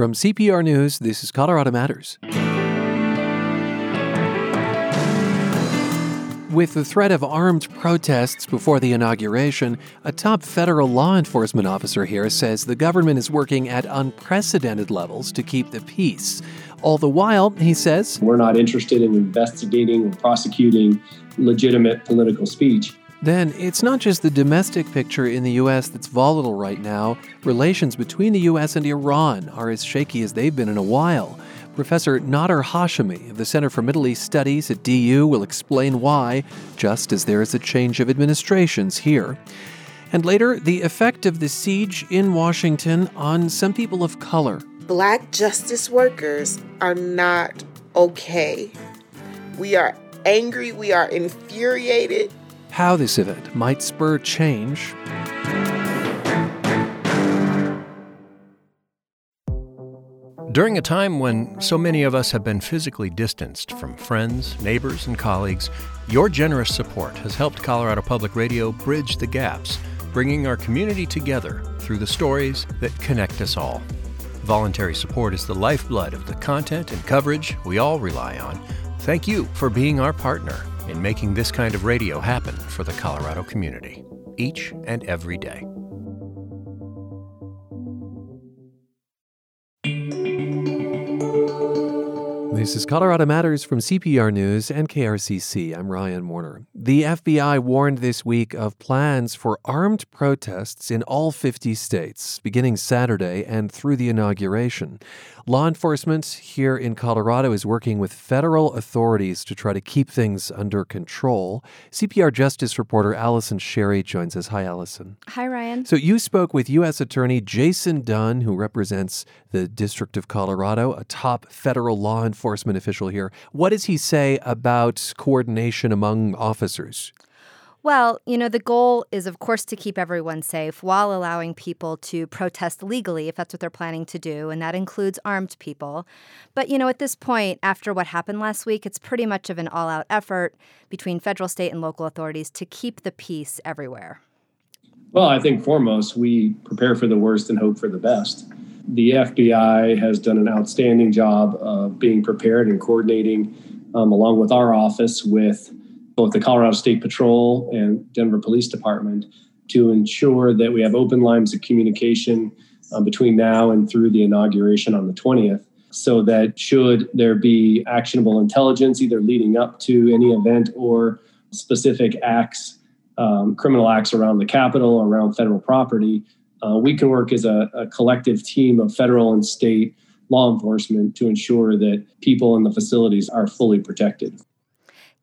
From CPR News, this is Colorado Matters. With the threat of armed protests before the inauguration, a top federal law enforcement officer here says the government is working at unprecedented levels to keep the peace. All the while, he says, We're not interested in investigating or prosecuting legitimate political speech. Then it's not just the domestic picture in the U.S. that's volatile right now. Relations between the U.S. and Iran are as shaky as they've been in a while. Professor Nader Hashemi of the Center for Middle East Studies at DU will explain why, just as there is a change of administrations here. And later, the effect of the siege in Washington on some people of color. Black justice workers are not okay. We are angry, we are infuriated. How this event might spur change. During a time when so many of us have been physically distanced from friends, neighbors, and colleagues, your generous support has helped Colorado Public Radio bridge the gaps, bringing our community together through the stories that connect us all. Voluntary support is the lifeblood of the content and coverage we all rely on. Thank you for being our partner in making this kind of radio happen for the Colorado community, each and every day. This is Colorado Matters from CPR News and KRCC. I'm Ryan Warner. The FBI warned this week of plans for armed protests in all 50 states, beginning Saturday and through the inauguration. Law enforcement here in Colorado is working with federal authorities to try to keep things under control. CPR Justice reporter Allison Sherry joins us. Hi, Allison. Hi, Ryan. So, you spoke with U.S. Attorney Jason Dunn, who represents the District of Colorado, a top federal law enforcement official here. What does he say about coordination among officers? Well, you know, the goal is, of course, to keep everyone safe while allowing people to protest legally if that's what they're planning to do, and that includes armed people. But, you know, at this point, after what happened last week, it's pretty much of an all out effort between federal, state, and local authorities to keep the peace everywhere. Well, I think foremost, we prepare for the worst and hope for the best. The FBI has done an outstanding job of being prepared and coordinating, um, along with our office, with both the Colorado State Patrol and Denver Police Department to ensure that we have open lines of communication um, between now and through the inauguration on the 20th so that should there be actionable intelligence either leading up to any event or specific acts um, criminal acts around the capitol or around federal property uh, we can work as a, a collective team of federal and state law enforcement to ensure that people in the facilities are fully protected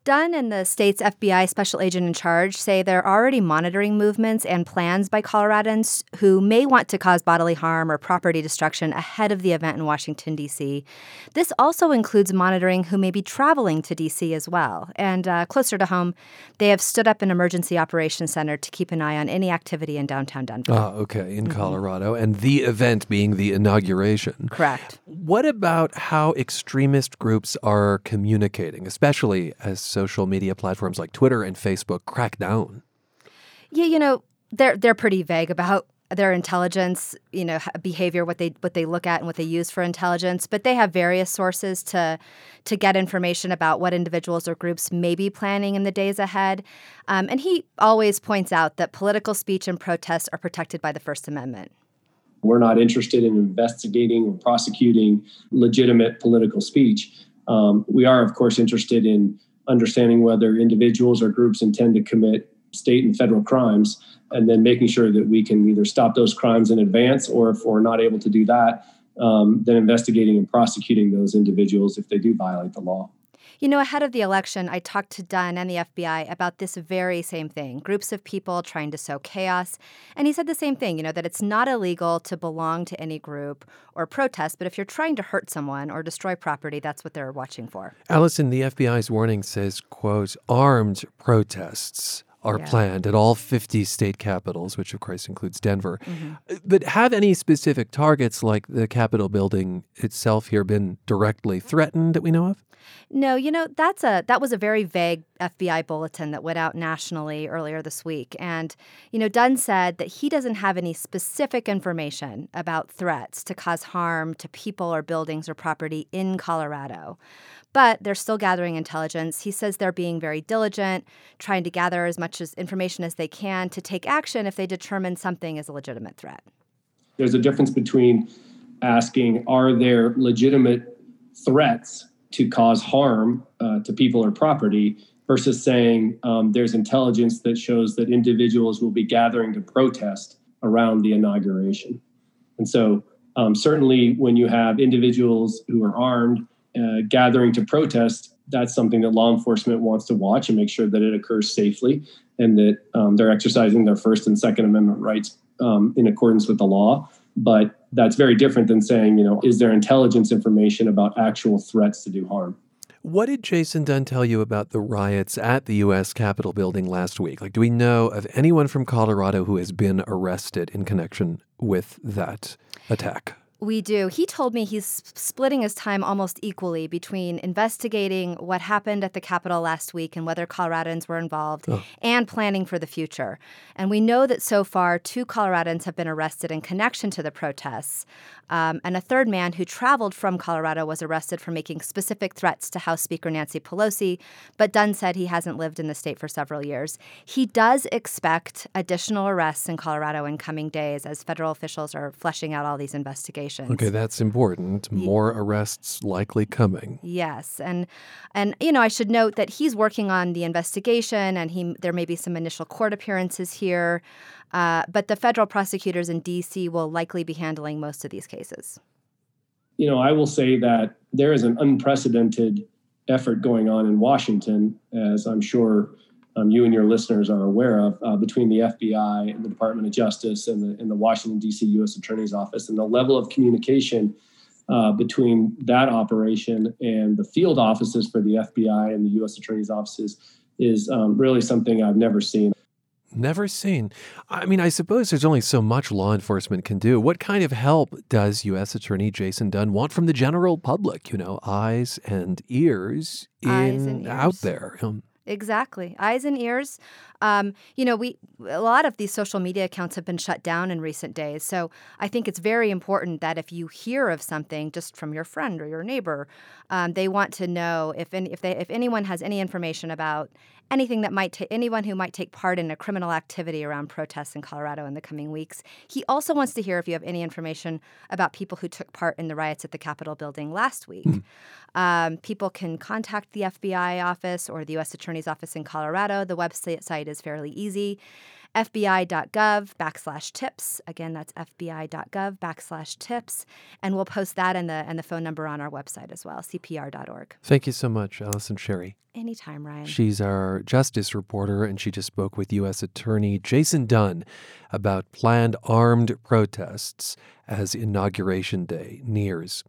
Dunn and the state's FBI special agent in charge say they're already monitoring movements and plans by Coloradans who may want to cause bodily harm or property destruction ahead of the event in Washington, D.C. This also includes monitoring who may be traveling to D.C. as well. And uh, closer to home, they have stood up an emergency operations center to keep an eye on any activity in downtown Denver. Ah, okay, in mm-hmm. Colorado, and the event being the inauguration. Correct. What about how extremist groups are communicating, especially as social media platforms like Twitter and Facebook crack down? Yeah, you know, they're they're pretty vague about their intelligence, you know, behavior, what they what they look at and what they use for intelligence, but they have various sources to to get information about what individuals or groups may be planning in the days ahead. Um, and he always points out that political speech and protests are protected by the First Amendment. We're not interested in investigating or prosecuting legitimate political speech. Um, we are, of course, interested in understanding whether individuals or groups intend to commit state and federal crimes, and then making sure that we can either stop those crimes in advance or if we're not able to do that, um, then investigating and prosecuting those individuals if they do violate the law. You know, ahead of the election, I talked to Dunn and the FBI about this very same thing groups of people trying to sow chaos. And he said the same thing, you know, that it's not illegal to belong to any group or protest, but if you're trying to hurt someone or destroy property, that's what they're watching for. Allison, the FBI's warning says, quote, armed protests are yeah. planned at all 50 state capitals, which of course includes Denver. Mm-hmm. But have any specific targets like the Capitol building itself here been directly threatened that we know of? No, you know that's a that was a very vague FBI bulletin that went out nationally earlier this week. And, you know, Dunn said that he doesn't have any specific information about threats to cause harm to people or buildings or property in Colorado. But they're still gathering intelligence. He says they're being very diligent, trying to gather as much as information as they can to take action if they determine something is a legitimate threat. There's a difference between asking, are there legitimate threats to cause harm uh, to people or property versus saying um, there's intelligence that shows that individuals will be gathering to protest around the inauguration. And so, um, certainly, when you have individuals who are armed uh, gathering to protest, that's something that law enforcement wants to watch and make sure that it occurs safely and that um, they're exercising their First and Second Amendment rights um, in accordance with the law. But that's very different than saying, you know, is there intelligence information about actual threats to do harm? What did Jason Dunn tell you about the riots at the U.S. Capitol building last week? Like, do we know of anyone from Colorado who has been arrested in connection with that attack? We do. He told me he's splitting his time almost equally between investigating what happened at the Capitol last week and whether Coloradans were involved oh. and planning for the future. And we know that so far, two Coloradans have been arrested in connection to the protests. Um, and a third man who traveled from Colorado was arrested for making specific threats to House Speaker Nancy Pelosi, but Dunn said he hasn't lived in the state for several years. He does expect additional arrests in Colorado in coming days as federal officials are fleshing out all these investigations. Okay, that's important. More arrests likely coming. Yes, and and you know I should note that he's working on the investigation, and he there may be some initial court appearances here. Uh, but the federal prosecutors in D.C. will likely be handling most of these cases. You know, I will say that there is an unprecedented effort going on in Washington, as I'm sure um, you and your listeners are aware of, uh, between the FBI and the Department of Justice and the, and the Washington, D.C. U.S. Attorney's Office, and the level of communication uh, between that operation and the field offices for the FBI and the U.S. Attorney's offices is um, really something I've never seen. Never seen. I mean, I suppose there's only so much law enforcement can do. What kind of help does U.S. Attorney Jason Dunn want from the general public? You know, eyes and ears in eyes and ears. out there. Um, Exactly. Eyes and ears. Um, you know, we a lot of these social media accounts have been shut down in recent days. So I think it's very important that if you hear of something just from your friend or your neighbor, um, they want to know if any, if they if anyone has any information about anything that might ta- anyone who might take part in a criminal activity around protests in Colorado in the coming weeks. He also wants to hear if you have any information about people who took part in the riots at the Capitol building last week. Mm. Um, people can contact the FBI office or the U.S. Attorney's Office in Colorado. The website is fairly easy fbi.gov backslash tips. Again, that's fbi.gov backslash tips. And we'll post that and the, and the phone number on our website as well, cpr.org. Thank you so much, Allison Sherry. Anytime, Ryan. She's our justice reporter, and she just spoke with U.S. Attorney Jason Dunn about planned armed protests as Inauguration Day nears.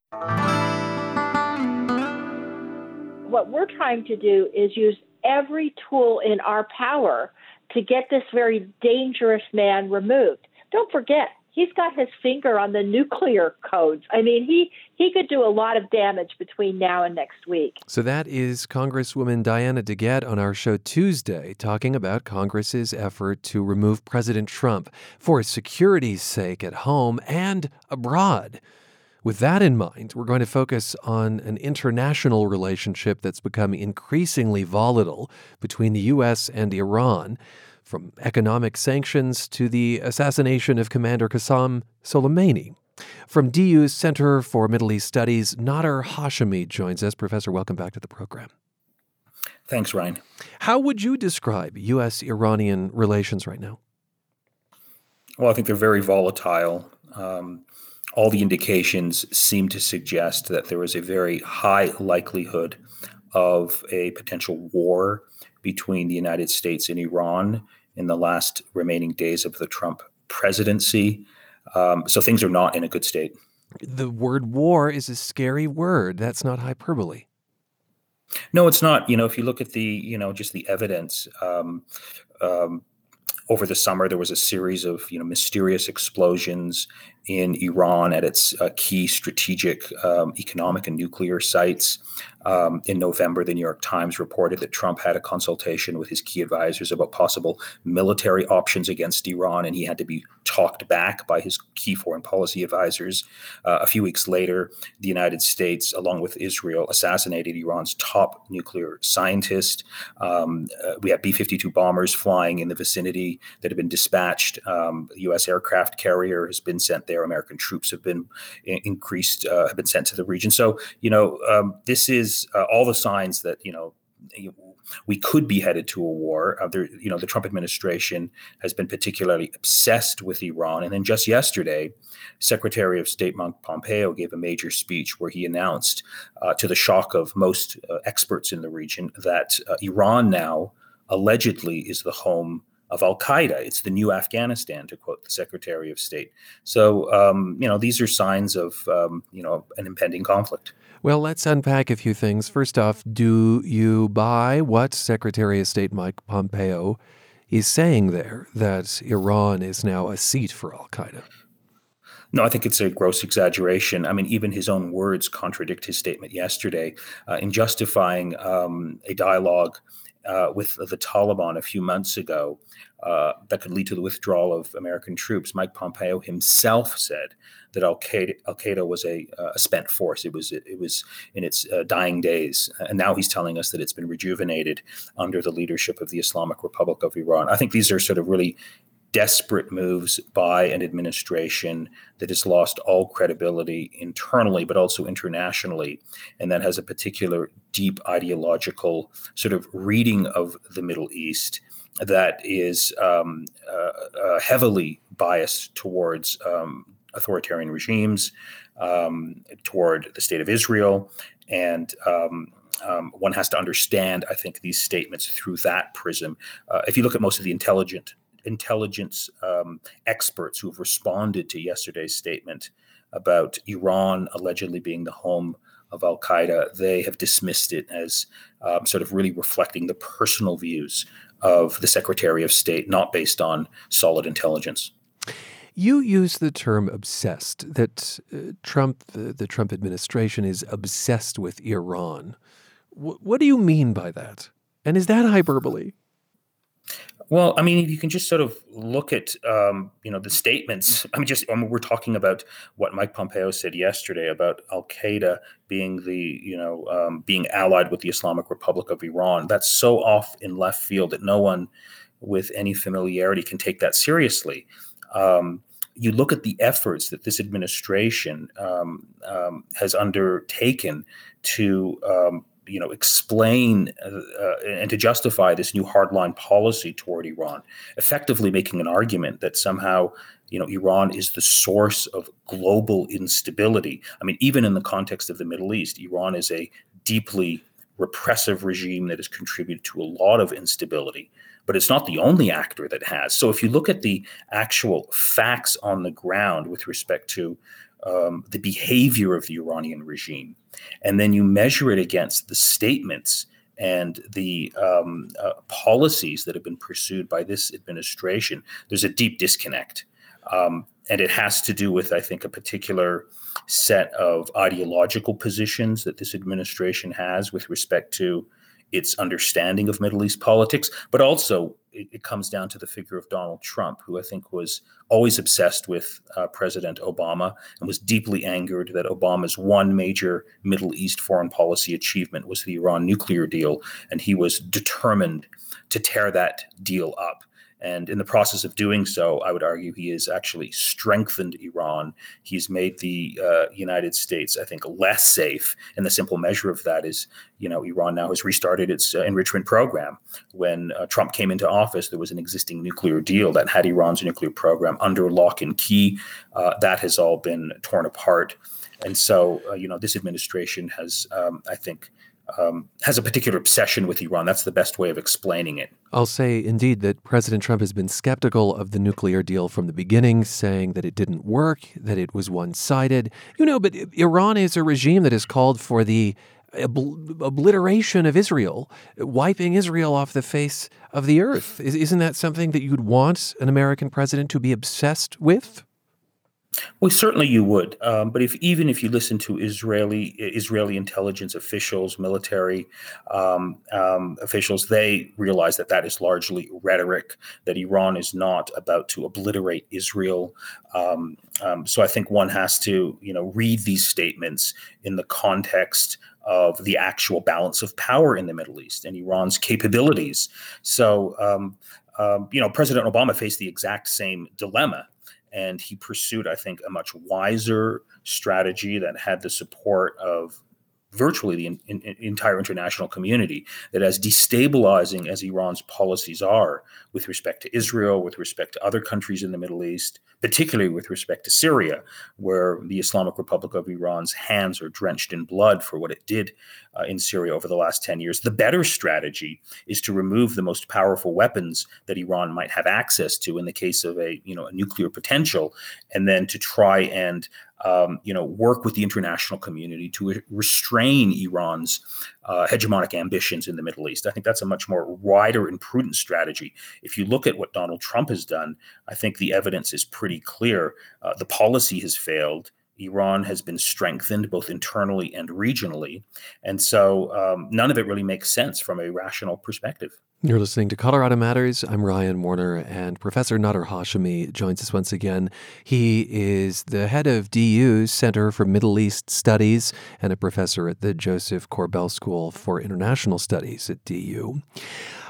What we're trying to do is use every tool in our power to get this very dangerous man removed. Don't forget, he's got his finger on the nuclear codes. I mean, he he could do a lot of damage between now and next week. So that is Congresswoman Diana DeGette on our show Tuesday talking about Congress's effort to remove President Trump for security's sake at home and abroad. With that in mind, we're going to focus on an international relationship that's become increasingly volatile between the U.S. and Iran, from economic sanctions to the assassination of Commander Qasem Soleimani. From DU's Center for Middle East Studies, Nader Hashemi joins us. Professor, welcome back to the program. Thanks, Ryan. How would you describe U.S. Iranian relations right now? Well, I think they're very volatile. Um, all the indications seem to suggest that there is a very high likelihood of a potential war between the United States and Iran in the last remaining days of the Trump presidency. Um, so things are not in a good state. The word war is a scary word. That's not hyperbole. No, it's not. You know, if you look at the, you know, just the evidence, um, um, over the summer there was a series of you know mysterious explosions in Iran at its uh, key strategic um, economic and nuclear sites. Um, in November, the New York Times reported that Trump had a consultation with his key advisors about possible military options against Iran, and he had to be talked back by his key foreign policy advisors. Uh, a few weeks later, the United States, along with Israel, assassinated Iran's top nuclear scientist. Um, uh, we have B 52 bombers flying in the vicinity that have been dispatched. Um, U.S. aircraft carrier has been sent there. American troops have been increased, uh, have been sent to the region. So, you know, um, this is is uh, all the signs that you know we could be headed to a war. Uh, there, you know, the Trump administration has been particularly obsessed with Iran. And then just yesterday, Secretary of State Mike Pompeo gave a major speech where he announced, uh, to the shock of most uh, experts in the region, that uh, Iran now allegedly is the home of Al Qaeda. It's the new Afghanistan, to quote the Secretary of State. So, um, you know, these are signs of, um, you know, an impending conflict. Well, let's unpack a few things. First off, do you buy what Secretary of State Mike Pompeo is saying there, that Iran is now a seat for Al Qaeda? No, I think it's a gross exaggeration. I mean, even his own words contradict his statement yesterday uh, in justifying um, a dialogue uh, with the Taliban a few months ago uh, that could lead to the withdrawal of American troops. Mike Pompeo himself said that Al Qaeda, was a, uh, a, spent force. It was it, it was in its uh, dying days, and now he's telling us that it's been rejuvenated under the leadership of the Islamic Republic of Iran. I think these are sort of really desperate moves by an administration that has lost all credibility internally, but also internationally, and that has a particular deep ideological sort of reading of the Middle East that is um, uh, uh, heavily biased towards um, authoritarian regimes, um, toward the state of Israel, and um, um, one has to understand, I think, these statements through that prism. Uh, if you look at most of the intelligent intelligence um, experts who have responded to yesterday's statement about Iran allegedly being the home of Al Qaeda, they have dismissed it as um, sort of really reflecting the personal views of the Secretary of State, not based on solid intelligence. You use the term obsessed, that uh, Trump, the, the, Trump administration is obsessed with Iran. W- what do you mean by that? And is that hyperbole? Well, I mean, if you can just sort of look at, um, you know, the statements. I mean, just I mean, we're talking about what Mike Pompeo said yesterday about Al Qaeda being the, you know, um, being allied with the Islamic Republic of Iran. That's so off in left field that no one with any familiarity can take that seriously. Um, you look at the efforts that this administration um, um, has undertaken to um, you know explain uh, uh, and to justify this new hardline policy toward Iran, effectively making an argument that somehow you know Iran is the source of global instability. I mean, even in the context of the Middle East, Iran is a deeply repressive regime that has contributed to a lot of instability. But it's not the only actor that has. So if you look at the actual facts on the ground with respect to um, the behavior of the Iranian regime, and then you measure it against the statements and the um, uh, policies that have been pursued by this administration, there's a deep disconnect. Um, and it has to do with, I think, a particular set of ideological positions that this administration has with respect to its understanding of Middle East politics, but also it, it, comes down to the figure of Donald Trump, who I think was always obsessed with uh, President Obama and was deeply angered that Obama's one major Middle East foreign policy achievement was the Iran nuclear deal, and he was determined to tear that deal up. And in the process of doing so, I would argue he has actually strengthened Iran. He's made the uh, United States, I think, less safe. And the simple measure of that is, you know, Iran now has restarted its uh, enrichment program. When uh, Trump came into office, there was an existing nuclear deal that had Iran's nuclear program under lock and key. Uh, that has all been torn apart. And so, uh, you know, this administration has, um, I think, um, has a particular obsession with Iran. That's the best way of explaining it. I'll say indeed that President Trump has been skeptical of the nuclear deal from the beginning, saying that it didn't work, that it was one sided. You know, but Iran is a regime that has called for the ob- obliteration of Israel, wiping Israel off the face of the earth. Isn't that something that you'd want an American president to be obsessed with? Well, certainly you would. Um, but if even if you listen to Israeli Israeli intelligence officials, military um, um, officials, they realize that that is largely rhetoric. That Iran is not about to obliterate Israel. Um, um, so I think one has to, you know, read these statements in the context of the actual balance of power in the Middle East and Iran's capabilities. So. Um, you know, President Obama faced the exact same dilemma and he pursued, I think, a much wiser strategy that had the support of virtually the in, in, entire international community that as destabilizing as Iran's policies are with respect to Israel, with respect to other countries in the Middle East, particularly with respect to Syria, where the Islamic Republic of Iran's hands are drenched in blood for what it did uh, in Syria over the last 10 years. The better strategy is to remove the most powerful weapons that Iran might have access to in the case of a, you know, a nuclear potential, and then to try and um, you know, work with the international community to restrain Iran's uh, hegemonic ambitions in the Middle East. I think that's a much more wider and prudent strategy. If you look at what Donald Trump has done, I think the evidence is pretty clear. Uh, the policy has failed. Iran has been strengthened both internally and regionally. And so um, none of it really makes sense from a rational perspective. You're listening to Colorado Matters. I'm Ryan Warner, and Professor Nader Hashemi joins us once again. He is the head of DU's Center for Middle East Studies and a professor at the Josef Korbel School for International Studies at DU.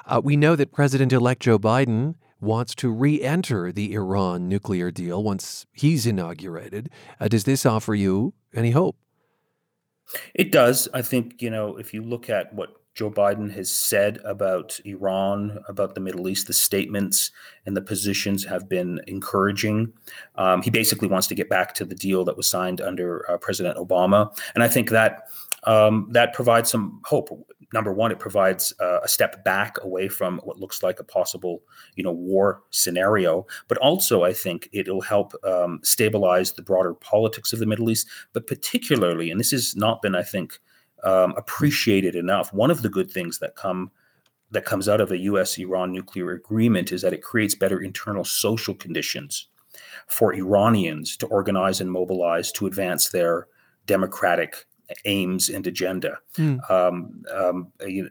Uh, we know that President elect Joe Biden wants to re enter the Iran nuclear deal once he's inaugurated. Uh, does this offer you any hope? It does. I think, you know, if you look at what Joe Biden has said about Iran, about the Middle East, the statements and the positions have been encouraging. Um, he basically wants to get back to the deal that was signed under uh, President Obama. And I think that um, that provides some hope number one, it provides uh, a step back away from what looks like a possible, you know, war scenario. But also, I think it'll help um, stabilize the broader politics of the Middle East. But particularly, and this has not been, I think, um, appreciated enough. One of the good things that come that comes out of a U.S.-Iran nuclear agreement is that it creates better internal social conditions for Iranians to organize and mobilize to advance their democratic aims and agenda. Mm. Um, um, you,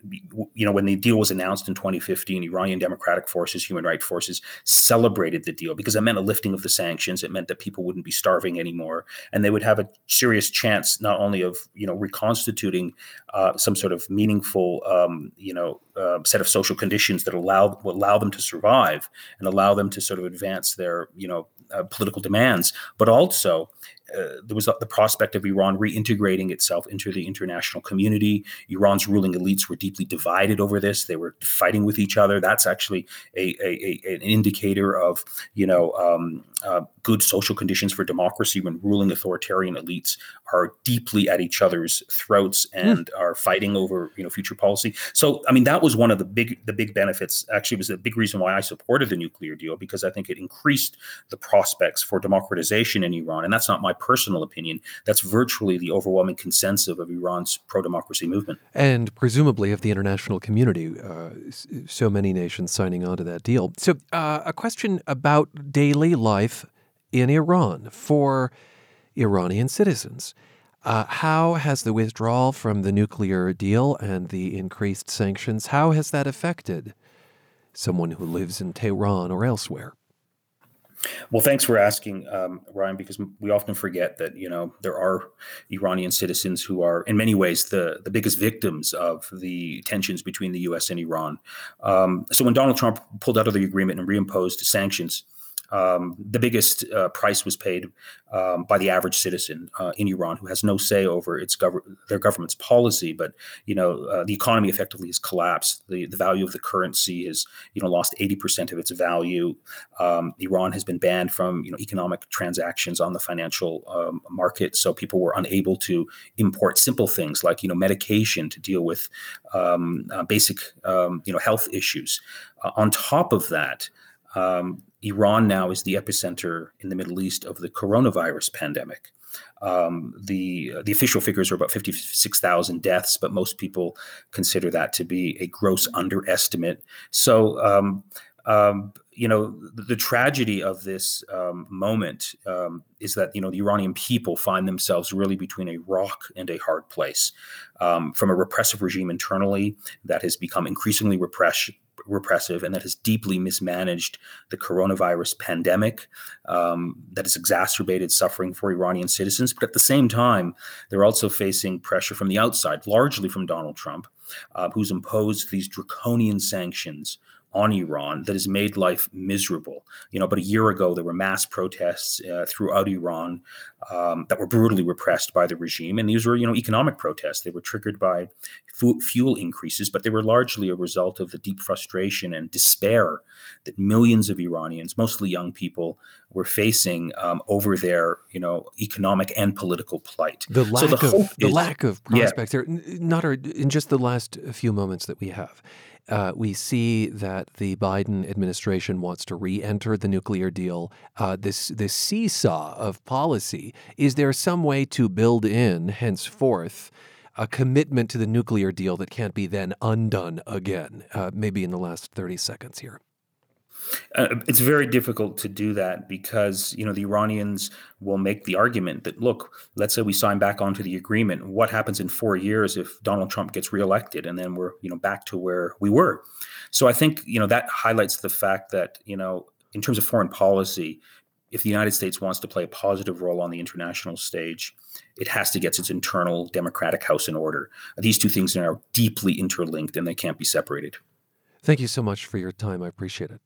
you, know, when the deal was announced in 2015, Iranian Democratic Forces, Human Rights Forces celebrated the deal because it meant a lifting of the sanctions. It meant that people wouldn't be starving anymore, and they would have a serious chance not only of you know reconstituting uh, some sort of meaningful um, you know uh, set of social conditions that allow will allow them to survive and allow them to sort of advance their you know uh, political demands, but also uh, there was the prospect of Iran reintegrating itself into the international community. Iran's ruling elites were deeply divided over this; they were fighting with each other. That's actually a, a, a an indicator of you know um, uh, good social conditions for democracy when ruling authoritarian elites are deeply at each other's throats hmm. and mm. are fighting over you know future policy. So I mean that was one of the big the big benefits. Actually, was a big reason why I supported the nuclear deal because I think it increased the prospects for democratization in Iran, and that's not my personal opinion. That's virtually the overwhelming consensus of Iran's pro democracy movement. And presumably of the international community, uh, so many nations signing on to that deal. So, uh, a question about daily life in Iran for Iranian citizens. Uh, how has the withdrawal from the nuclear deal and the increased sanctions, how has that affected someone who lives in Tehran or elsewhere? Well, thanks for asking, um, Ryan, because we often forget that you know there are Iranian citizens who are, in many ways, the the biggest victims of the tensions between the U.S. and Iran. Um, so when Donald Trump pulled out of the agreement and reimposed sanctions um, the biggest uh, price was paid um, by the average citizen uh, in Iran, who has no say over its gov- their government's policy. But you know, uh, the economy effectively has collapsed. The the value of the currency has you know lost eighty percent of its value. Um, Iran has been banned from you know economic transactions on the financial um, market, so people were unable to import simple things like you know medication to deal with um, uh, basic um, you know health issues. Uh, on top of that. Um, Iran now is the epicenter in the Middle East of the coronavirus pandemic. Um, the the official figures are about 56,000 deaths, but most people consider that to be a gross underestimate. So, um, um, you know, the, the tragedy of this um, moment um, is that you know the Iranian people find themselves really between a rock and a hard place, um, from a repressive regime internally that has become increasingly repress- repressive and that has deeply mismanaged the coronavirus pandemic um, that has exacerbated suffering for Iranian citizens. But at the same time, they're also facing pressure from the outside, largely from Donald Trump, uh, who's imposed these draconian sanctions on Iran that has made life miserable. You know, but a year ago there were mass protests uh, throughout Iran um, that were brutally repressed by the regime, and these were you know economic protests. They were triggered by fu- fuel increases, but they were largely a result of the deep frustration and despair that millions of Iranians, mostly young people, were facing um, over their you know economic and political plight. The lack so the of the is, lack of prospects yeah. there. Not in just the last few moments that we have uh, we see that the Biden administration wants to re-enter the nuclear deal. Uh, this this seesaw of policy. Is there some way to build in henceforth? A commitment to the nuclear deal that can't be then undone again. Uh, maybe in the last thirty seconds here. Uh, it's very difficult to do that because you know the Iranians will make the argument that look, let's say we sign back onto the agreement. What happens in four years if Donald Trump gets reelected, and then we're you know back to where we were? So I think you know that highlights the fact that you know in terms of foreign policy, if the United States wants to play a positive role on the international stage, it has to get its internal democratic house in order. These two things are deeply interlinked and they can't be separated. Thank you so much for your time. I appreciate it.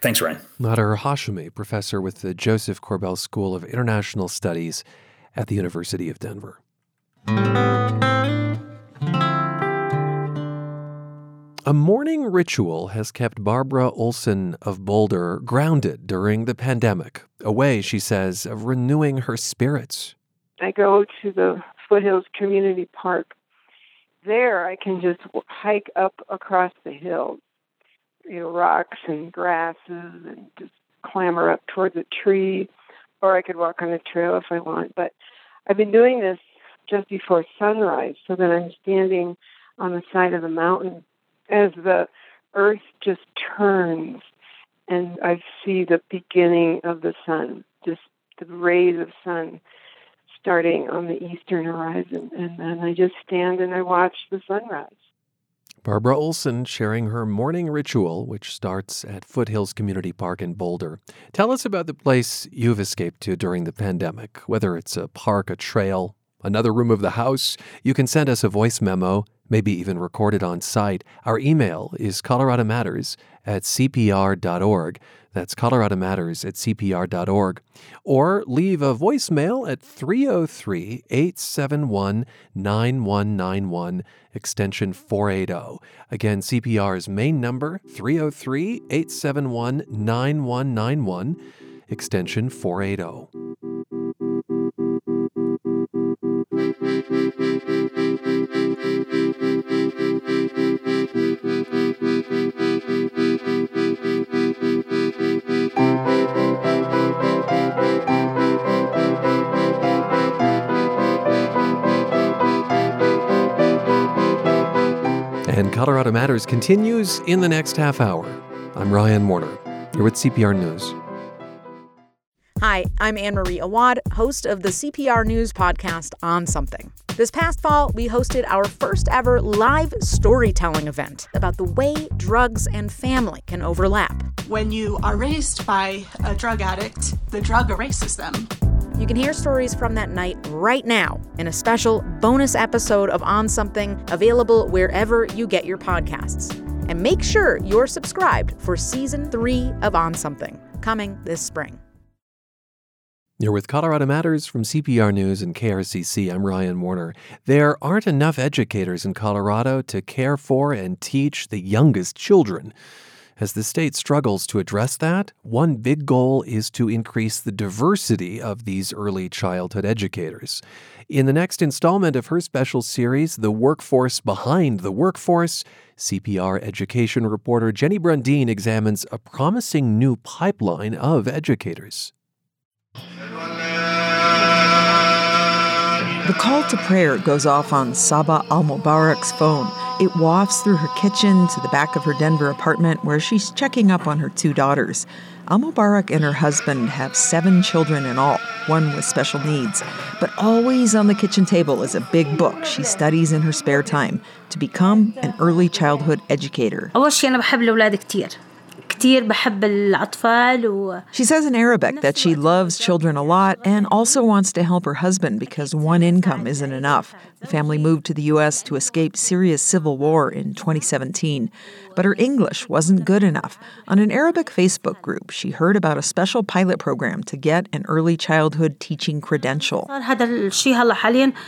Thanks, Ryan. Nader Hashemi, professor with the Josef Korbel School of International Studies at the University of Denver. A morning ritual has kept Barbara Olson of Boulder grounded during the pandemic, a way, she says, of renewing her spirits. I go to the Foothills Community Park. There, I can just hike up across the hills you know, rocks and grasses and just clamber up towards a tree, or I could walk on a trail if I want. But I've been doing this just before sunrise so that I'm standing on the side of the mountain as the earth just turns and I see the beginning of the sun, just the rays of sun starting on the eastern horizon. And then I just stand and I watch the sunrise. Barbara Olson sharing her morning ritual, which starts at Foothills Community Park in Boulder. Tell us about the place you've escaped to during the pandemic, whether it's a park, a trail, another room of the house. You can send us a voice memo, maybe even record it on site. Our email is Colorado Matters at cpr.org. That's Colorado Matters at CPR.org. Or leave a voicemail at 303 871 9191, extension 480. Again, CPR's main number 303 871 9191, extension 480. And Colorado Matters continues in the next half hour. I'm Ryan Warner. You're with CPR News. Hi, I'm Anne Marie Awad, host of the CPR News podcast On Something. This past fall, we hosted our first ever live storytelling event about the way drugs and family can overlap. When you are raised by a drug addict, the drug erases them. You can hear stories from that night right now in a special bonus episode of On Something available wherever you get your podcasts. And make sure you're subscribed for season three of On Something, coming this spring. You're with Colorado Matters from CPR News and KRCC. I'm Ryan Warner. There aren't enough educators in Colorado to care for and teach the youngest children. As the state struggles to address that, one big goal is to increase the diversity of these early childhood educators. In the next installment of her special series, The Workforce Behind the Workforce, CPR education reporter Jenny Brundin examines a promising new pipeline of educators. The call to prayer goes off on Saba al Mubarak's phone it wafts through her kitchen to the back of her Denver apartment where she's checking up on her two daughters. Al Mubarak and her husband have seven children in all, one with special needs. But always on the kitchen table is a big book she studies in her spare time to become an early childhood educator. She says in Arabic that she loves children a lot and also wants to help her husband because one income isn't enough. The family moved to the U.S. to escape Syria's civil war in 2017. But her English wasn't good enough. On an Arabic Facebook group, she heard about a special pilot program to get an early childhood teaching credential.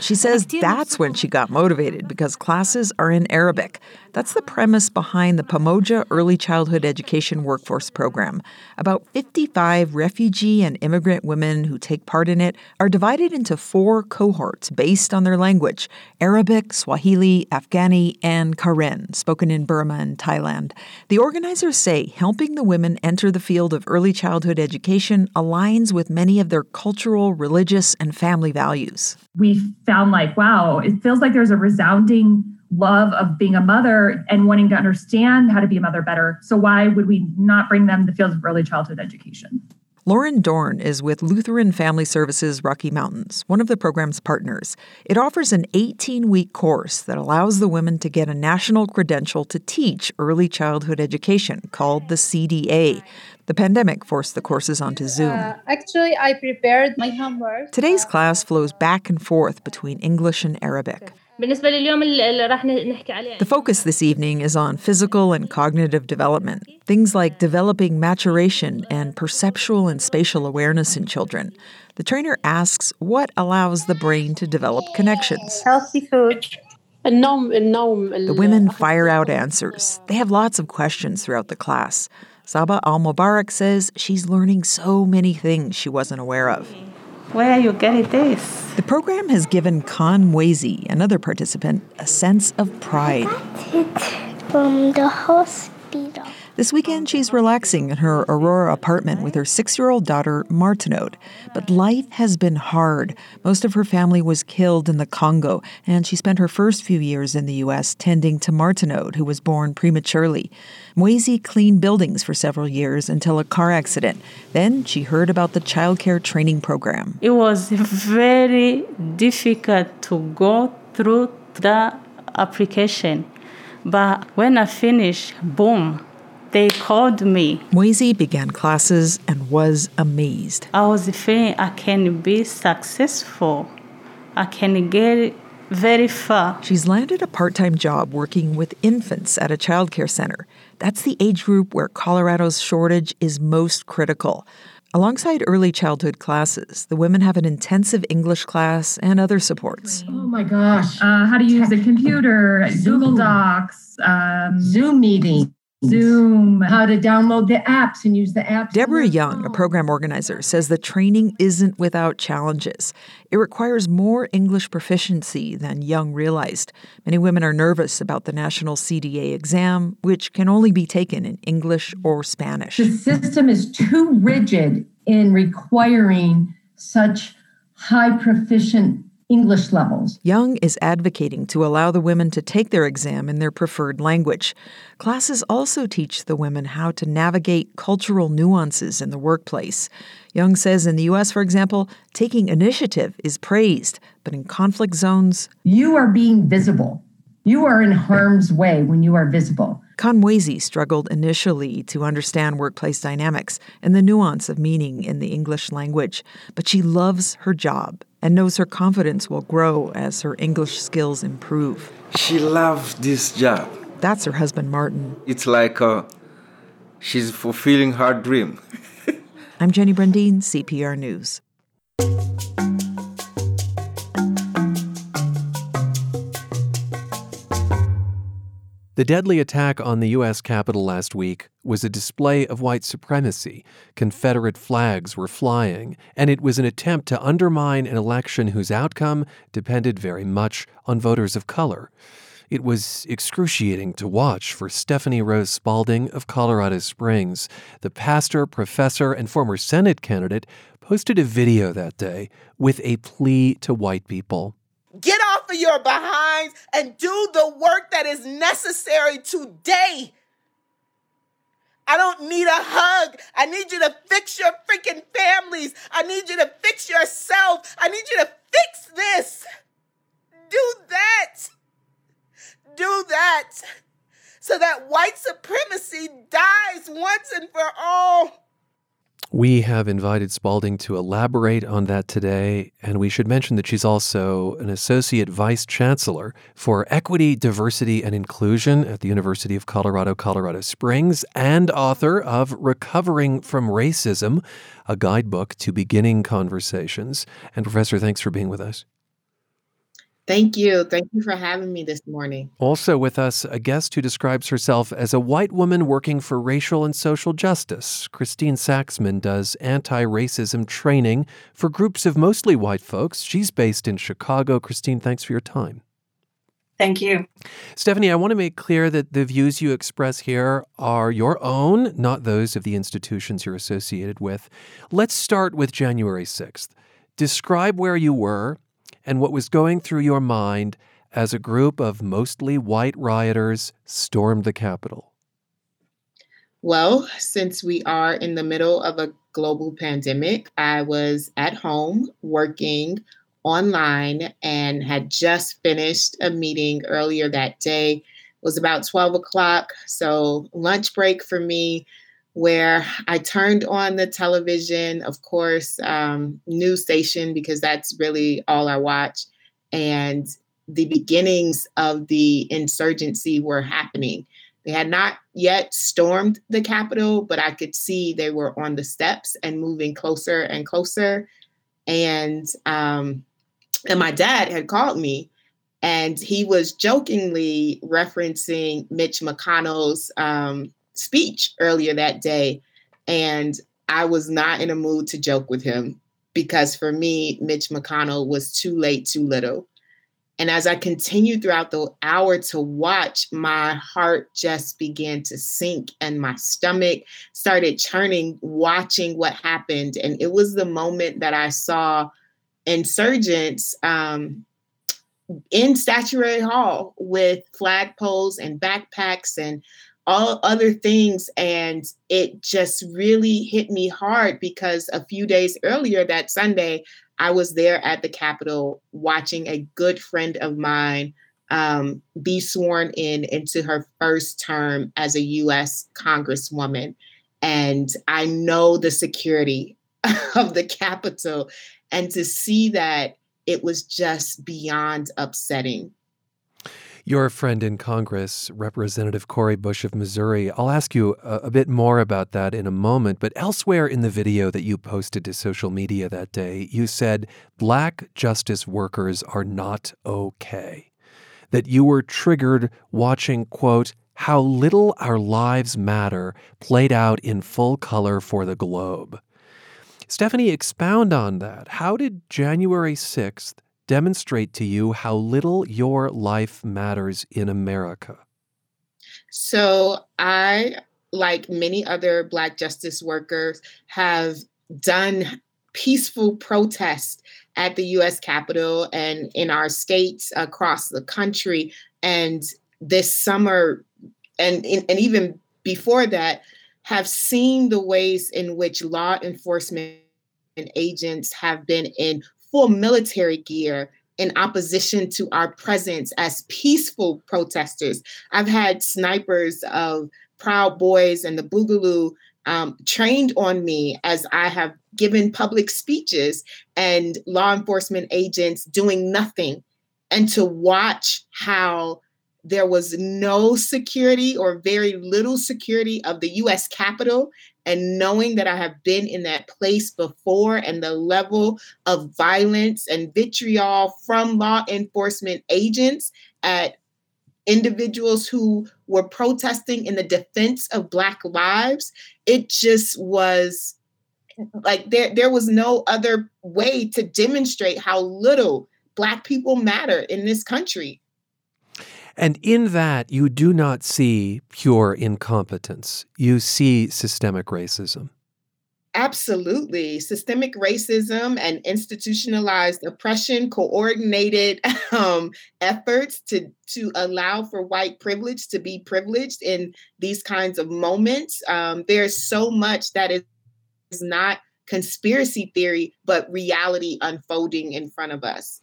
She says that's when she got motivated because classes are in Arabic. That's the premise behind the Pamoja Early Childhood Education Workforce Program. About 55 refugee and immigrant women who take part in it are divided into four cohorts based on their language Arabic, Swahili, Afghani, and Karen, spoken in Burma and Thailand. The organizers say helping the women enter the field of early childhood education aligns with many of their cultural, religious, and family values. We found like, wow, it feels like there's a resounding love of being a mother and wanting to understand how to be a mother better. So why would we not bring them the field of early childhood education? Lauren Dorn is with Lutheran Family Services Rocky Mountains, one of the program's partners. It offers an 18 week course that allows the women to get a national credential to teach early childhood education called the CDA. The pandemic forced the courses onto Zoom. Uh, actually, I prepared my homework. Today's class flows back and forth between English and Arabic. The focus this evening is on physical and cognitive development, things like developing maturation and perceptual and spatial awareness in children. The trainer asks what allows the brain to develop connections. Healthy food. The women fire out answers. They have lots of questions throughout the class. Saba Al Mubarak says she's learning so many things she wasn't aware of. Where are you getting this? The program has given Khan Mwezi, another participant, a sense of pride. I got it from the hospital. This weekend, she's relaxing in her Aurora apartment with her six year old daughter, Martinode. But life has been hard. Most of her family was killed in the Congo, and she spent her first few years in the U.S. tending to Martinode, who was born prematurely. Mwezi cleaned buildings for several years until a car accident. Then she heard about the childcare training program. It was very difficult to go through the application. But when I finished, boom, they called me. Mwezi began classes and was amazed. I was feeling I can be successful. I can get very far. She's landed a part time job working with infants at a child care center. That's the age group where Colorado's shortage is most critical. Alongside early childhood classes, the women have an intensive English class and other supports. Oh my gosh. Uh, how to use a computer, Google Docs, um, Zoom meeting. Zoom, how to download the apps and use the apps. Deborah Young, a program organizer, says the training isn't without challenges. It requires more English proficiency than Young realized. Many women are nervous about the national CDA exam, which can only be taken in English or Spanish. The system is too rigid in requiring such high proficient English levels. Young is advocating to allow the women to take their exam in their preferred language. Classes also teach the women how to navigate cultural nuances in the workplace. Young says in the U.S., for example, taking initiative is praised, but in conflict zones, you are being visible. You are in harm's way when you are visible. Mwezi struggled initially to understand workplace dynamics and the nuance of meaning in the English language, but she loves her job and knows her confidence will grow as her English skills improve. She loves this job. That's her husband, Martin. It's like uh, she's fulfilling her dream. I'm Jenny Brundin, CPR News. The deadly attack on the U.S. Capitol last week was a display of white supremacy. Confederate flags were flying, and it was an attempt to undermine an election whose outcome depended very much on voters of color. It was excruciating to watch for Stephany Rose Spaulding of Colorado Springs. The pastor, professor, and former Senate candidate posted a video that day with a plea to white people. Get off of your behinds and do the work that is necessary today. I don't need a hug. I need you to fix your freaking families. I need you to fix yourself. I need you to fix this. Do that. Do that. So that white supremacy dies once and for all. We have invited Spaulding to elaborate on that today, and we should mention that she's also an associate vice chancellor for equity, diversity, and inclusion at the University of Colorado, Colorado Springs, and author of Recovering from Racism, a guidebook to beginning conversations. And, Professor, thanks for being with us. Thank you. Thank you for having me this morning. Also with us, a guest who describes herself as a white woman working for racial and social justice. Christine Saxman does anti racism training for groups of mostly white folks. She's based in Chicago. Christine, thanks for your time. Thank you. Stephany, I want to make clear that the views you express here are your own, not those of the institutions you're associated with. Let's start with January 6th. Describe where you were and what was going through your mind as a group of mostly white rioters stormed the Capitol? Well, since we are in the middle of a global pandemic, I was at home working online and had just finished a meeting earlier that day. It was about 12 o'clock. So, lunch break for me where I turned on the television, of course, um, news station, because that's really all I watch. And the beginnings of the insurgency were happening. They had not yet stormed the Capitol, but I could see they were on the steps and moving closer and closer. And um, and my dad had called me, and he was jokingly referencing Mitch McConnell's um, speech earlier that day. And I was not in a mood to joke with him because for me, Mitch McConnell was too late, too little. And as I continued throughout the hour to watch, my heart just began to sink and my stomach started churning, watching what happened. And it was the moment that I saw insurgents um, in Statuary Hall with flagpoles and backpacks and all other things. And it just really hit me hard because a few days earlier that Sunday, I was there at the Capitol watching a good friend of mine um, be sworn in into her first term as a US Congresswoman. And I know the security of the Capitol. And to see that, it was just beyond upsetting. Your friend in Congress, Representative Cori Bush of Missouri, I'll ask you a, a, bit more about that in a moment. But elsewhere in the video that you posted to social media that day, you said black justice workers are not okay. That you were triggered watching, quote, how little our lives matter played out in full color for the globe. Stephany, expound on that. How did January 6th demonstrate to you how little your life matters in America? So, I, like many other Black justice workers, have done peaceful protests at the US Capitol and in our states across the country. And this summer, and, and even before that, have seen the ways in which law enforcement agents have been in full military gear in opposition to our presence as peaceful protesters. I've had snipers of Proud Boys and the Boogaloo um, trained on me as I have given public speeches and law enforcement agents doing nothing. And to watch how there was no security or very little security of the US Capitol and knowing that I have been in that place before and the level of violence and vitriol from law enforcement agents at individuals who were protesting in the defense of Black lives, it just was like there, there was no other way to demonstrate how little Black people matter in this country. And in that, you do not see pure incompetence. You see systemic racism. Absolutely. Systemic racism and institutionalized oppression, coordinated um, efforts to, to allow for white privilege to be privileged in these kinds of moments. Um, there's so much that is not conspiracy theory, but reality unfolding in front of us.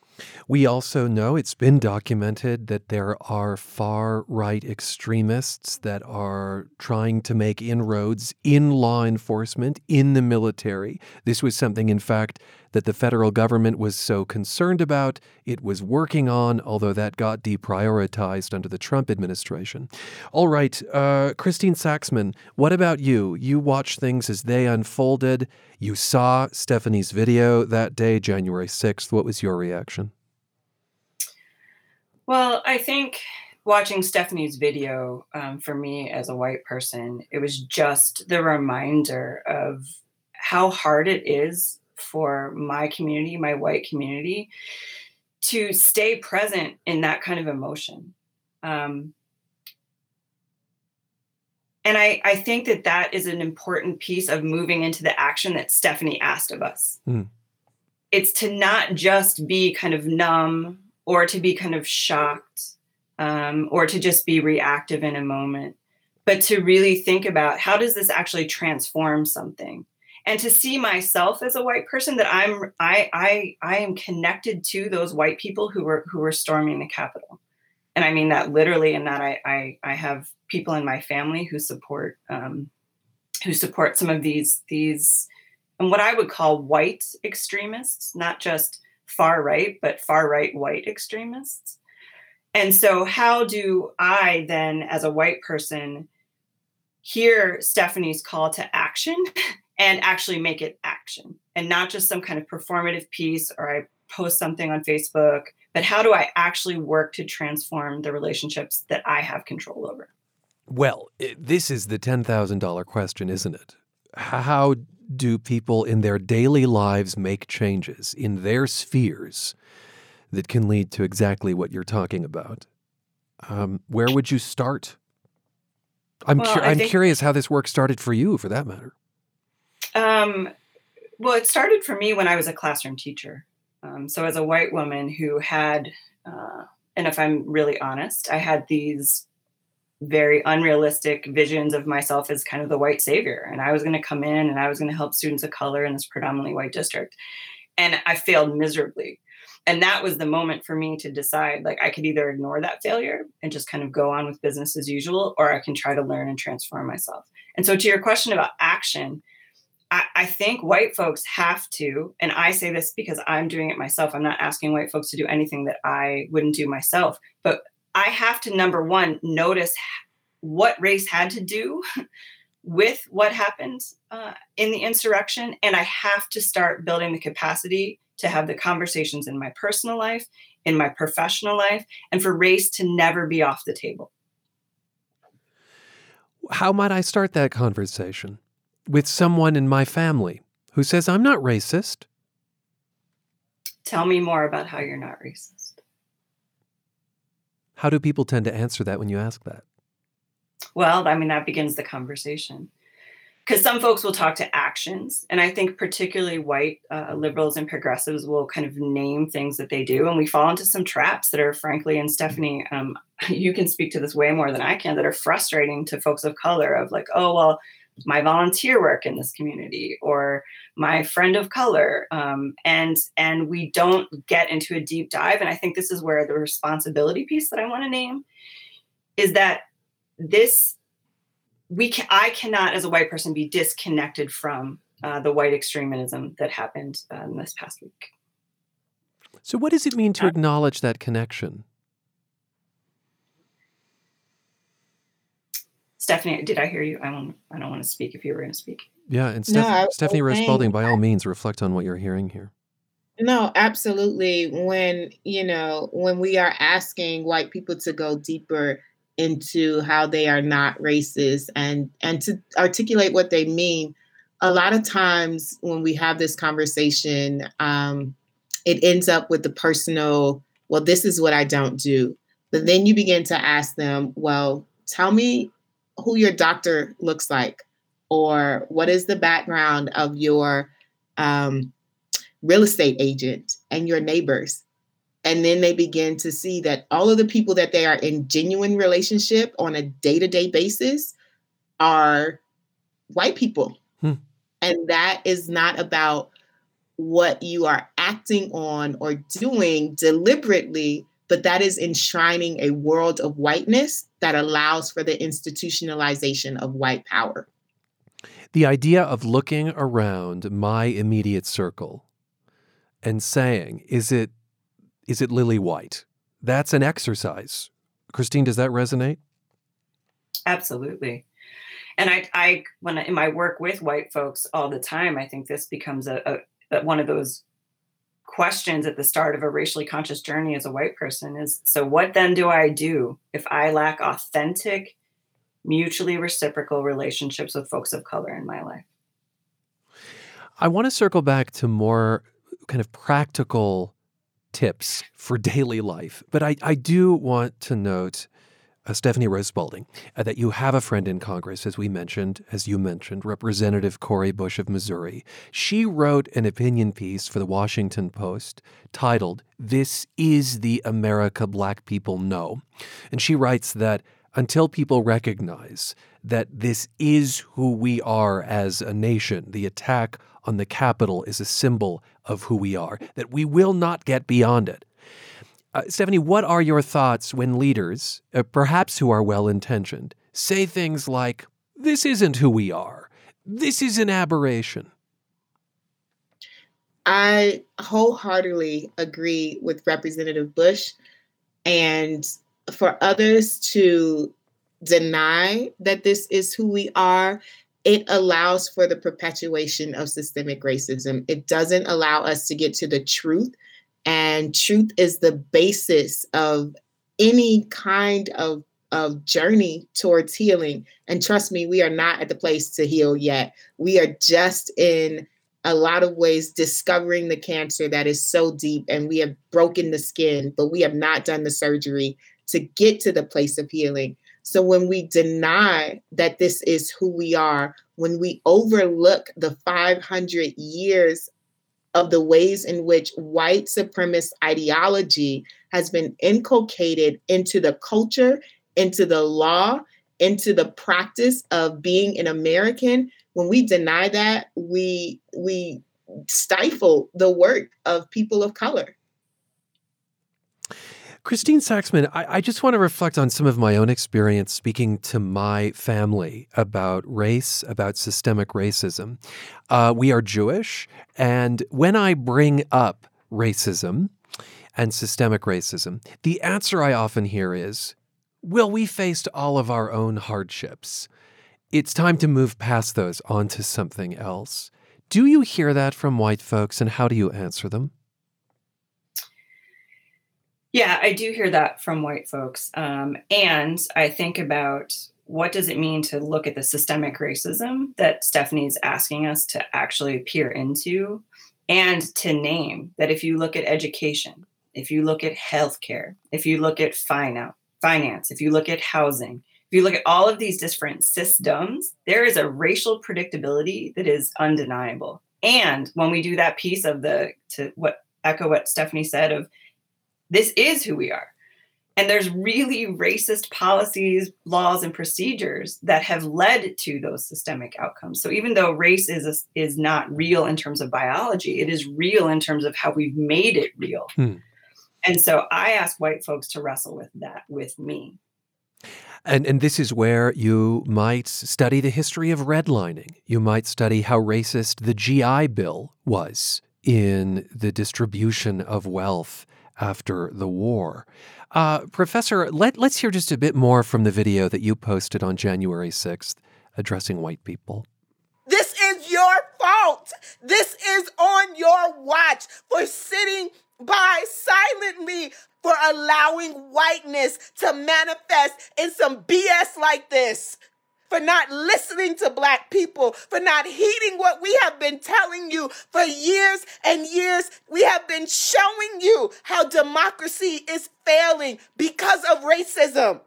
We also know it's been documented that there are far right extremists that are trying to make inroads in law enforcement, in the military. This was something, in fact, that the federal government was so concerned about, it was working on, although that got deprioritized under the Trump administration. All right, uh, Christine Saxman, what about you? You watched things as they unfolded. You saw Stephany's video that day, January 6th. What was your reaction? Well, I think watching Stephany's video um, for me as a white person, it was just the reminder of how hard it is for my community, my white community, to stay present in that kind of emotion. Um, and I, I think that that is an important piece of moving into the action that Stephany asked of us. Mm. It's to not just be kind of numb or to be kind of shocked um, or to just be reactive in a moment, but to really think about how does this actually transform something? And to see myself as a white person that I'm I I I am connected to those white people who were who were storming the Capitol, and I mean that literally, in that I I, I have people in my family who support um, who support some of these these and what I would call white extremists, not just far right, but far right white extremists. And so, how do I then, as a white person, hear Stephany's call to action and actually make it action and not just some kind of performative piece or I post something on Facebook, but how do I actually work to transform the relationships that I have control over? Well, this is the $10,000 question, isn't it? How do people in their daily lives make changes in their spheres that can lead to exactly what you're talking about? Um, where would you start? I'm, well, cu- I'm think- curious how this work started for you, for that matter. Um, well, it started for me when I was a classroom teacher. Um, so, as a white woman who had, uh, and if I'm really honest, I had these very unrealistic visions of myself as kind of the white savior. And I was going to come in and I was going to help students of color in this predominantly white district. And I failed miserably. And that was the moment for me to decide like I could either ignore that failure and just kind of go on with business as usual, or I can try to learn and transform myself. And so, to your question about action, I, I think white folks have to, and I say this because I'm doing it myself. I'm not asking white folks to do anything that I wouldn't do myself, but I have to, number one, notice what race had to do with what happened uh, in the insurrection. And I have to start building the capacity to have the conversations in my personal life, in my professional life, and for race to never be off the table. How might I start that conversation? With someone in my family who says I'm not racist. Tell me more about how you're not racist. How do people tend to answer that when you ask that? Well, I mean, that begins the conversation. Because some folks will talk to actions. And I think, particularly white uh, liberals and progressives will kind of name things that they do. And we fall into some traps that are, frankly, and Stephany, um, you can speak to this way more than I can, that are frustrating to folks of color of like, oh, well, my volunteer work in this community or my friend of color um, and and we don't get into a deep dive and i think this is where the responsibility piece that i want to name is that this we can i cannot as a white person be disconnected from uh, the white extremism that happened um, this past week. So what does it mean to acknowledge that connection Stephany, did I hear you? I don't. I don't want to speak if you were going to speak. Yeah, and Steph- no, Stephany Rose Spaulding, by all means, reflect on what you're hearing here. No, absolutely. When you know, when we are asking white people to go deeper into how they are not racist and and to articulate what they mean, a lot of times when we have this conversation, um, it ends up with the personal. Well, this is what I don't do. But then you begin to ask them, well, tell me who your doctor looks like or what is the background of your um, real estate agent and your neighbors and then they begin to see that all of the people that they are in genuine relationship on a day-to-day basis are white people Hmm. and that is not about what you are acting on or doing deliberately but that is enshrining a world of whiteness that allows for the institutionalization of white power The idea of looking around my immediate circle and saying, is it is it lily white? That's an exercise. Christine, does that resonate? Absolutely. And I, I, when I, in my work with white folks all the time, I think this becomes a, a, a one of those questions at the start of a racially conscious journey as a white person is so what then do I do if I lack authentic, mutually reciprocal relationships with folks of color in my life? I want to circle back to more kind of practical tips for daily life, but I, I do want to note, uh, Stephany Rose Spaulding, uh, that you have a friend in Congress, as we mentioned, as you mentioned, Representative Cori Bush of Missouri. She wrote an opinion piece for the Washington Post titled, This is the America Black People Know. And she writes that until people recognize that this is who we are as a nation, the attack on the Capitol is a symbol of who we are, that we will not get beyond it. Uh, Stephany, what are your thoughts when leaders, uh, perhaps who are well intentioned, say things like, This isn't who we are, this is an aberration? I wholeheartedly agree with Representative Bush. And for others to deny that this is who we are, it allows for the perpetuation of systemic racism. It doesn't allow us to get to the truth. And truth is the basis of any kind of, of journey towards healing. And trust me, we are not at the place to heal yet. We are just in a lot of ways discovering the cancer that is so deep and we have broken the skin, but we have not done the surgery to get to the place of healing. So when we deny that this is who we are, when we overlook the 500 years of the ways in which white supremacist ideology has been inculcated into the culture, into the law, into the practice of being an American, when we deny that, we we stifle the work of people of color. Christine Saxman, I, I, just want to reflect on some of my own experience speaking to my family about race, about systemic racism. Uh, we are Jewish, and when I bring up racism and systemic racism, the answer I often hear is, well, we faced all of our own hardships. It's time to move past those onto something else. Do you hear that from white folks, and how do you answer them? Yeah, I do hear that from white folks. Um, and I think about what does it mean to look at the systemic racism that Stephany's asking us to actually peer into and to name that if you look at education, if you look at healthcare, if you look at finance, if you look at housing, if you look at all of these different systems, there is a racial predictability that is undeniable. And when we do that piece of the to what echo what Stephany said of this is who we are. And there's really racist policies, laws, and procedures that have led to those systemic outcomes. So even though race is a, is not real in terms of biology, it is real in terms of how we've made it real. Hmm. And so I ask white folks to wrestle with that with me. And, and this is where you might study the history of redlining. You might study how racist the GI Bill was in the distribution of wealth after the war. Uh, Professor, let, let's hear just a bit more from the video that you posted on January 6th addressing white people. This is your fault. This is on your watch for sitting by silently for allowing whiteness to manifest in some BS like this for not listening to Black people, for not heeding what we have been telling you for years and years. We have been showing you how democracy is failing because of racism.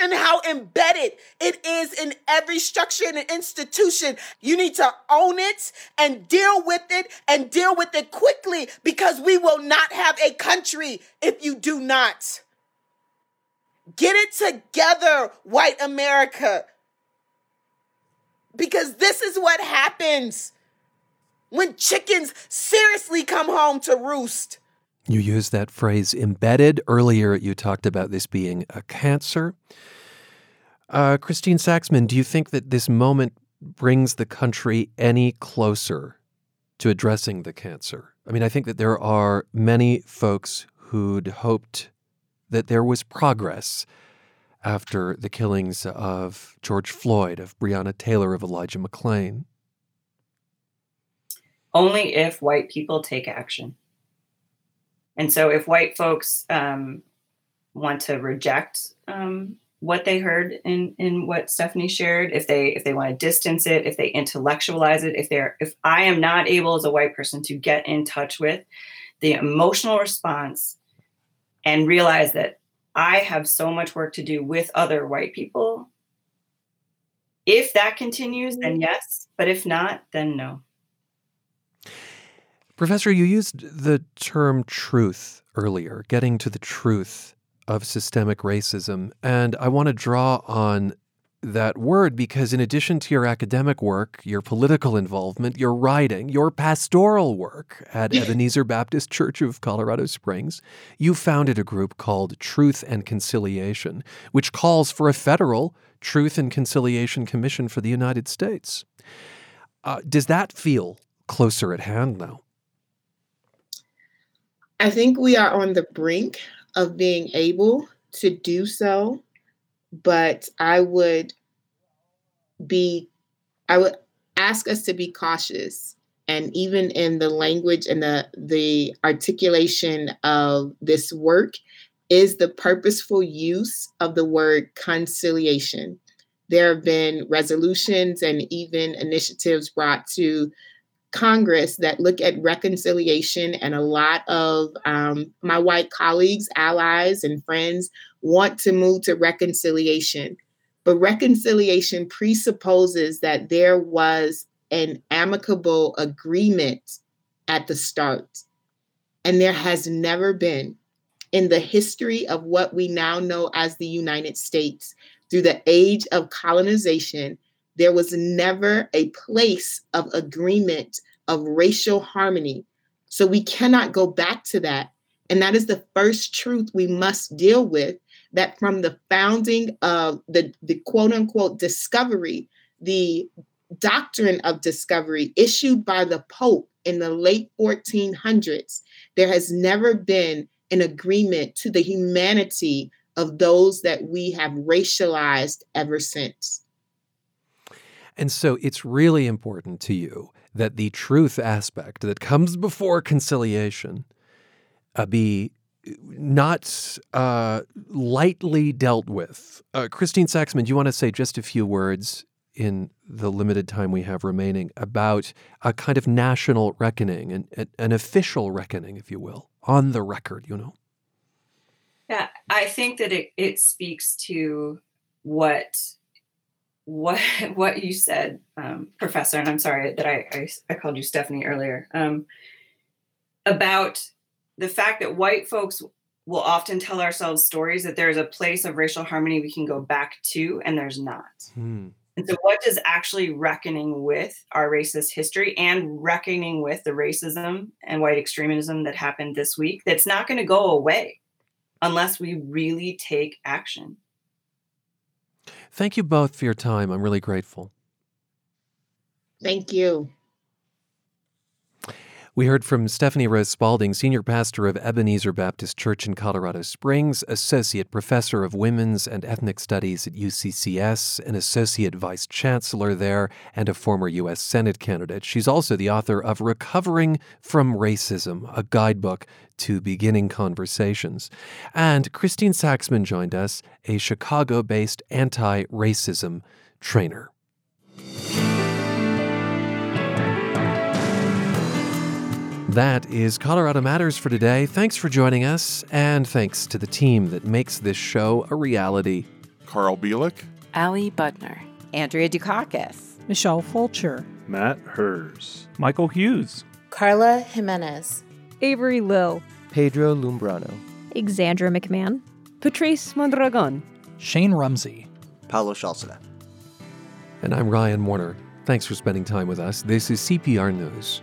and how embedded it is in every structure and institution. You need to own it and deal with it and deal with it quickly because we will not have a country if you do not. Get it together, white America. Because this is what happens when chickens seriously come home to roost. You used that phrase embedded. Earlier, you talked about this being a cancer. Uh, Christine Saxman, do you think that this moment brings the country any closer to addressing the cancer? I mean, I think that there are many folks who'd hoped that there was progress after the killings of George Floyd, of Breonna Taylor, of Elijah McClain. Only if white people take action. And so, if white folks um, want to reject um, what they heard in in what Stephany shared, if they if they want to distance it, if they intellectualize it, if they're if I am not able as a white person to get in touch with the emotional response and realize that I have so much work to do with other white people. If that continues, then mm-hmm. yes. But if not, then no. Professor, you used the term truth earlier, getting to the truth of systemic racism. And I want to draw on that word because, in addition to your academic work, your political involvement, your writing, your pastoral work at Ebenezer Baptist Church of Colorado Springs, you founded a group called Truth and Conciliation, which calls for a federal Truth and Conciliation Commission for the United States. Uh, does that feel closer at hand now? I think we are on the brink of being able to do so, but I would be, I would ask us to be cautious. And even in the language and the, the articulation of this work, is the purposeful use of the word conciliation. There have been resolutions and even initiatives brought to Congress that look at reconciliation, and a lot of um, my white colleagues, allies, and friends want to move to reconciliation. But reconciliation presupposes that there was an amicable agreement at the start. And there has never been in the history of what we now know as the United States through the age of colonization there was never a place of agreement of racial harmony. So we cannot go back to that. And that is the first truth we must deal with that from the founding of the, the quote unquote discovery, the doctrine of discovery issued by the Pope in the late 1400s, there has never been an agreement to the humanity of those that we have racialized ever since. And so it's really important to you that the truth aspect that comes before conciliation uh, be not uh, lightly dealt with. Uh, Christine Saxman, do you want to say just a few words in the limited time we have remaining about a kind of national reckoning, and an official reckoning, if you will, on the record, you know? Yeah, I think that it, it speaks to what what what you said, um, Professor, and I'm sorry that I, I, I called you Stephany earlier, um, about the fact that white folks will often tell ourselves stories that there's a place of racial harmony we can go back to, and there's not. Hmm. And so, what does actually reckoning with our racist history and reckoning with the racism and white extremism that happened this week that's not going to go away unless we really take action? Thank you both for your time. I'm really grateful. Thank you. We heard from Stephany Rose Spaulding, Senior Pastor of Ebenezer Baptist Church in Colorado Springs, Associate Professor of Women's and Ethnic Studies at UCCS, an Associate Vice Chancellor there, and a former U.S. Senate candidate. She's also the author of Recovering from Racism, a guidebook to beginning conversations. And Christine Saxman joined us, a Chicago based anti racism trainer. That is Colorado Matters for today. Thanks for joining us, and thanks to the team that makes this show a reality. Carl Bielek, Ali Budner, Andrea Dukakis, Michelle Fulcher, Matt Hers, Michael Hughes, Carla Jimenez, Avery Lill, Pedro Lumbrano, Exandra McMahon, Patrice Mondragon, Shane Rumsey, Paulo Schalzena. And I'm Ryan Warner. Thanks for spending time with us. This is CPR News.